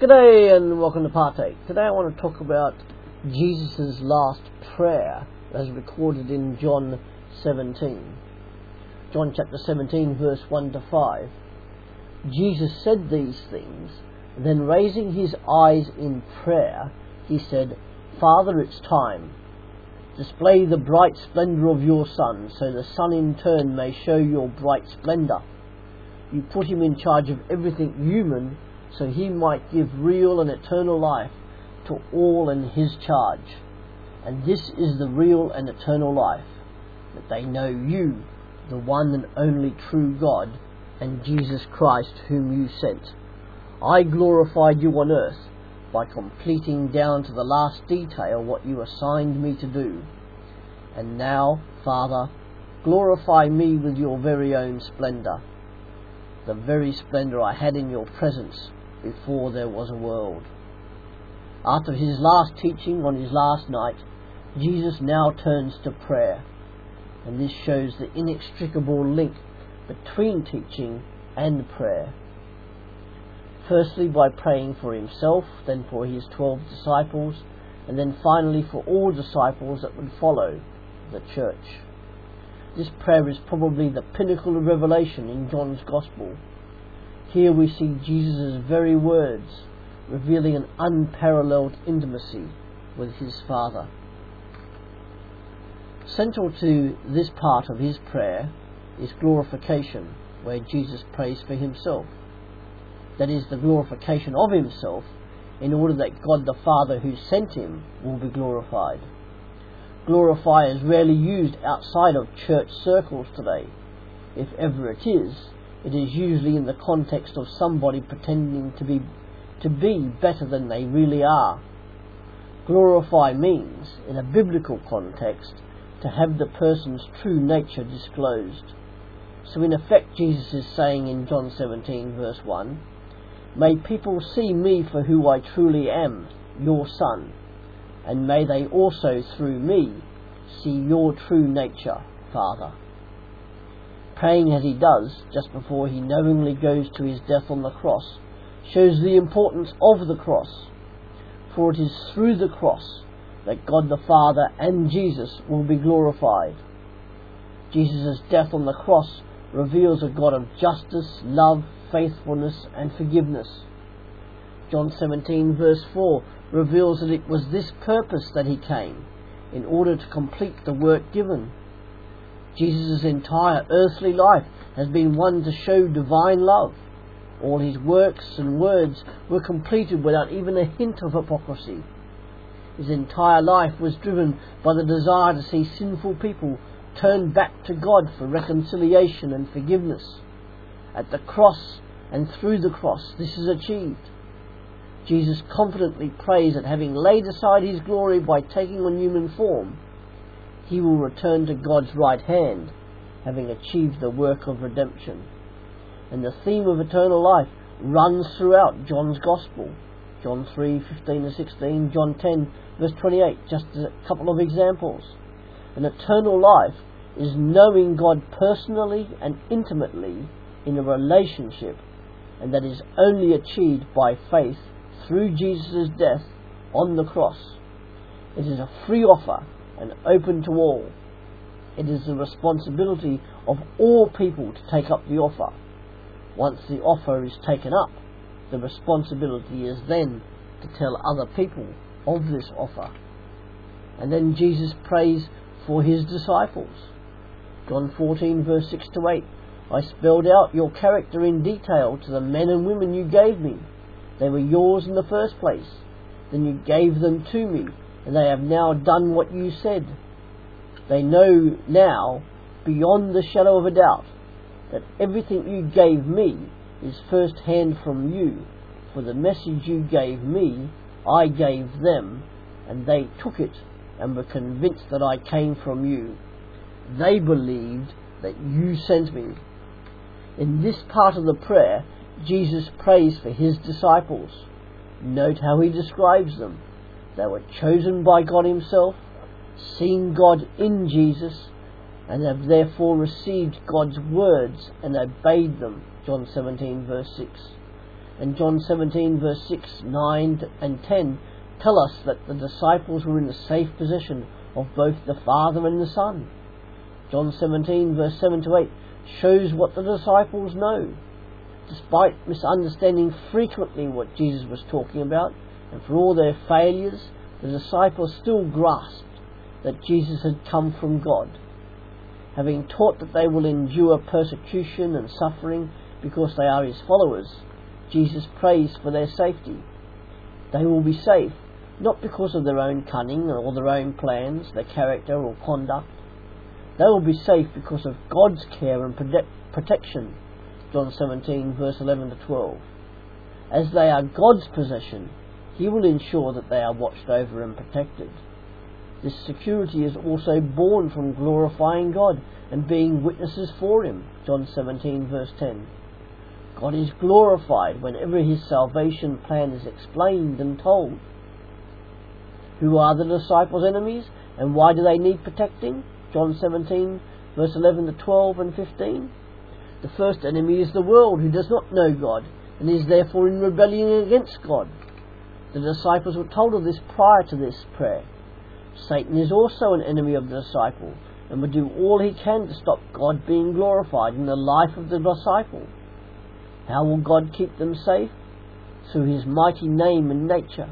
G'day and welcome to Partake. Today I want to talk about Jesus' last prayer as recorded in John 17. John chapter 17 verse 1 to 5. Jesus said these things, then raising his eyes in prayer, he said, Father, it's time. Display the bright splendour of your Son, so the Son in turn may show your bright splendour. You put him in charge of everything human so he might give real and eternal life to all in his charge. And this is the real and eternal life, that they know you, the one and only true God, and Jesus Christ whom you sent. I glorified you on earth by completing down to the last detail what you assigned me to do. And now, Father, glorify me with your very own splendour, the very splendour I had in your presence before there was a world. After his last teaching on his last night, Jesus now turns to prayer, and this shows the inextricable link between teaching and prayer. Firstly, by praying for himself, then for his twelve disciples, and then finally for all disciples that would follow the church. This prayer is probably the pinnacle of revelation in John's Gospel here we see Jesus' very words revealing an unparalleled intimacy with his Father. Central to this part of his prayer is glorification, where Jesus prays for himself. That is, the glorification of himself in order that God the Father who sent him will be glorified. Glorify is rarely used outside of church circles today, if ever it is it is usually in the context of somebody pretending to be to be better than they really are. Glorify means, in a biblical context, to have the person's true nature disclosed. So in effect Jesus is saying in John 17 verse 1, May people see me for who I truly am, your son, and may they also through me see your true nature, Father praying as he does just before he knowingly goes to his death on the cross, shows the importance of the cross. For it is through the cross that God the Father and Jesus will be glorified. Jesus' death on the cross reveals a God of justice, love, faithfulness, and forgiveness. John 17, verse 4, reveals that it was this purpose that he came, in order to complete the work given. Jesus' entire earthly life has been one to show divine love. All his works and words were completed without even a hint of hypocrisy. His entire life was driven by the desire to see sinful people turn back to God for reconciliation and forgiveness. At the cross and through the cross, this is achieved. Jesus confidently prays that having laid aside his glory by taking on human form, he will return to God's right hand, having achieved the work of redemption. And the theme of eternal life runs throughout John's Gospel. John 3, 15 to 16, John 10, verse 28, just a couple of examples. An eternal life is knowing God personally and intimately in a relationship, and that is only achieved by faith through Jesus' death on the cross. It is a free offer and open to all. It is the responsibility of all people to take up the offer. Once the offer is taken up, the responsibility is then to tell other people of this offer. And then Jesus prays for his disciples. John 14, verse 6 to 8. I spelled out your character in detail to the men and women you gave me. They were yours in the first place. Then you gave them to me and they have now done what you said. They know now, beyond the shadow of a doubt, that everything you gave me is first hand from you, for the message you gave me, I gave them, and they took it and were convinced that I came from you. They believed that you sent me. In this part of the prayer, Jesus prays for his disciples. Note how he describes them. They were chosen by God Himself, seen God in Jesus, and have therefore received God's words and obeyed them. John 17, verse 6. and John 17 verse 6, 9 and 10 tell us that the disciples were in the safe position of both the Father and the Son. John 17 verse 7 to 8 shows what the disciples know. Despite misunderstanding frequently what Jesus was talking about, and for all their failures, the disciples still grasped that Jesus had come from God. Having taught that they will endure persecution and suffering because they are his followers, Jesus prays for their safety. They will be safe, not because of their own cunning or their own plans, their character or conduct. They will be safe because of God's care and protection. John 17, verse 11 to 12. As they are God's possession, He will ensure that they are watched over and protected. This security is also born from glorifying God and being witnesses for Him. John 17, verse 10. God is glorified whenever His salvation plan is explained and told. Who are the disciples' enemies and why do they need protecting? John 17, verse 11 to 12 and 15. The first enemy is the world who does not know God and is therefore in rebellion against God. The disciples were told of this prior to this prayer. Satan is also an enemy of the disciple and would do all he can to stop God being glorified in the life of the disciple. How will God keep them safe? Through his mighty name and nature,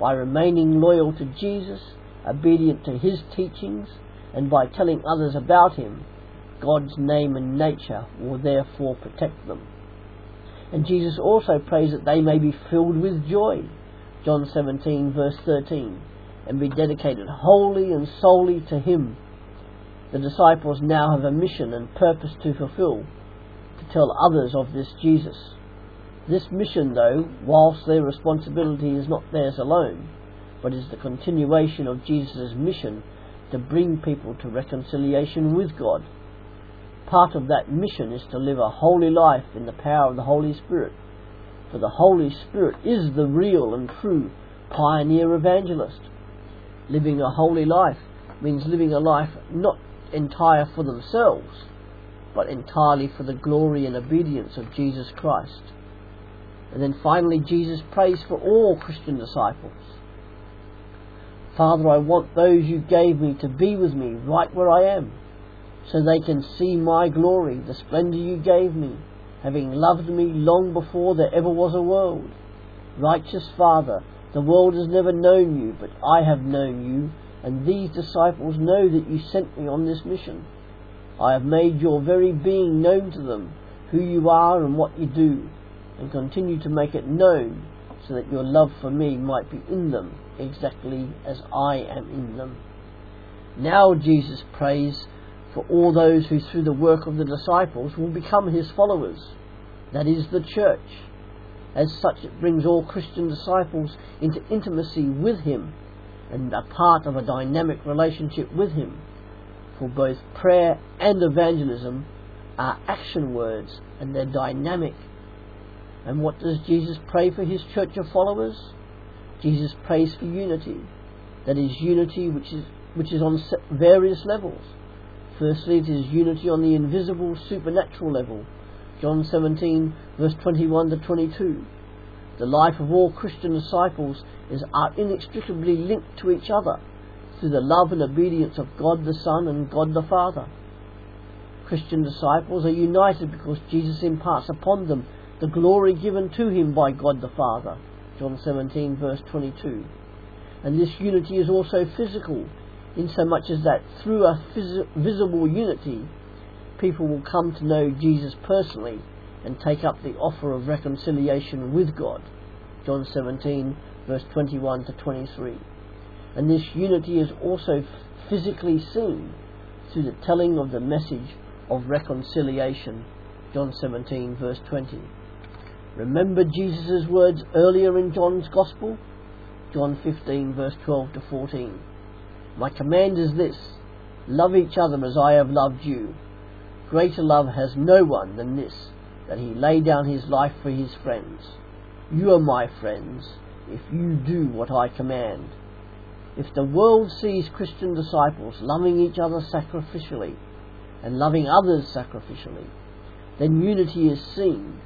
by remaining loyal to Jesus, obedient to his teachings, and by telling others about him. God's name and nature will therefore protect them. And Jesus also prays that they may be filled with joy. John 17, verse 13 and be dedicated wholly and solely to Him. The disciples now have a mission and purpose to fulfill, to tell others of this Jesus. This mission, though, whilst their responsibility is not theirs alone, but is the continuation of Jesus' mission to bring people to reconciliation with God. Part of that mission is to live a holy life in the power of the Holy Spirit, for the Holy Spirit is the real and true pioneer evangelist. Living a holy life means living a life not entire for themselves, but entirely for the glory and obedience of Jesus Christ. And then finally, Jesus prays for all Christian disciples. Father, I want those you gave me to be with me right where I am, so they can see my glory, the splendour you gave me, having loved me long before there ever was a world. Righteous Father, the world has never known you, but I have known you, and these disciples know that you sent me on this mission. I have made your very being known to them, who you are and what you do, and continue to make it known so that your love for me might be in them exactly as I am in them. Now Jesus prays for all those who through the work of the disciples will become his followers, that is the church as such, it brings all Christian disciples into intimacy with Him and a part of a dynamic relationship with Him. For both prayer and evangelism are action words and they're dynamic. And what does Jesus pray for His church of followers? Jesus prays for unity. That is unity which is, which is on various levels. Firstly, it is unity on the invisible supernatural level John 17, verse 21 to 22. The life of all Christian disciples is are inextricably linked to each other through the love and obedience of God the Son and God the Father. Christian disciples are united because Jesus imparts upon them the glory given to him by God the Father. John 17, verse 22. And this unity is also physical, insomuch as that through a phys- visible unity, people will come to know Jesus personally and take up the offer of reconciliation with God. John 17, verse 21 to 23. And this unity is also physically seen through the telling of the message of reconciliation. John 17, verse 20. Remember Jesus' words earlier in John's Gospel? John 15, verse 12 to 14. My command is this love each other as I have loved you. Greater love has no one than this, that he lay down his life for his friends. You are my friends, if you do what I command. If the world sees Christian disciples loving each other sacrificially and loving others sacrificially, then unity is seen,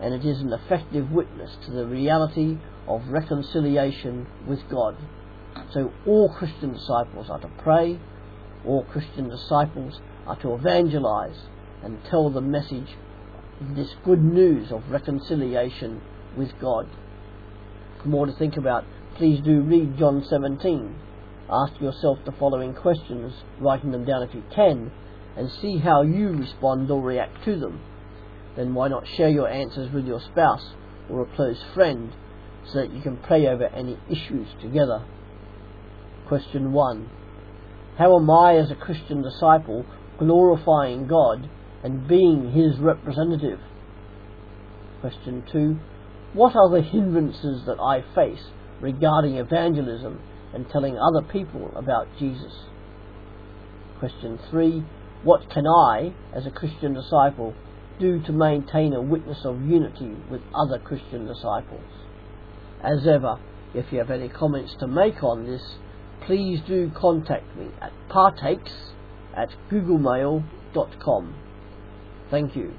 and it is an effective witness to the reality of reconciliation with God. So all Christian disciples are to pray, all Christian disciples are to evangelize and tell the message this good news of reconciliation with God. More to think about, please do read John 17. Ask yourself the following questions, writing them down if you can, and see how you respond or react to them. Then why not share your answers with your spouse or a close friend so that you can pray over any issues together? Question 1. How am I, as a Christian disciple, glorifying God and being His representative? Question 2. What are the hindrances that I face regarding evangelism and telling other people about Jesus? Question 3. What can I, as a Christian disciple, do to maintain a witness of unity with other Christian disciples? As ever, if you have any comments to make on this, please do contact me at partakes at googlemail.com. Thank you.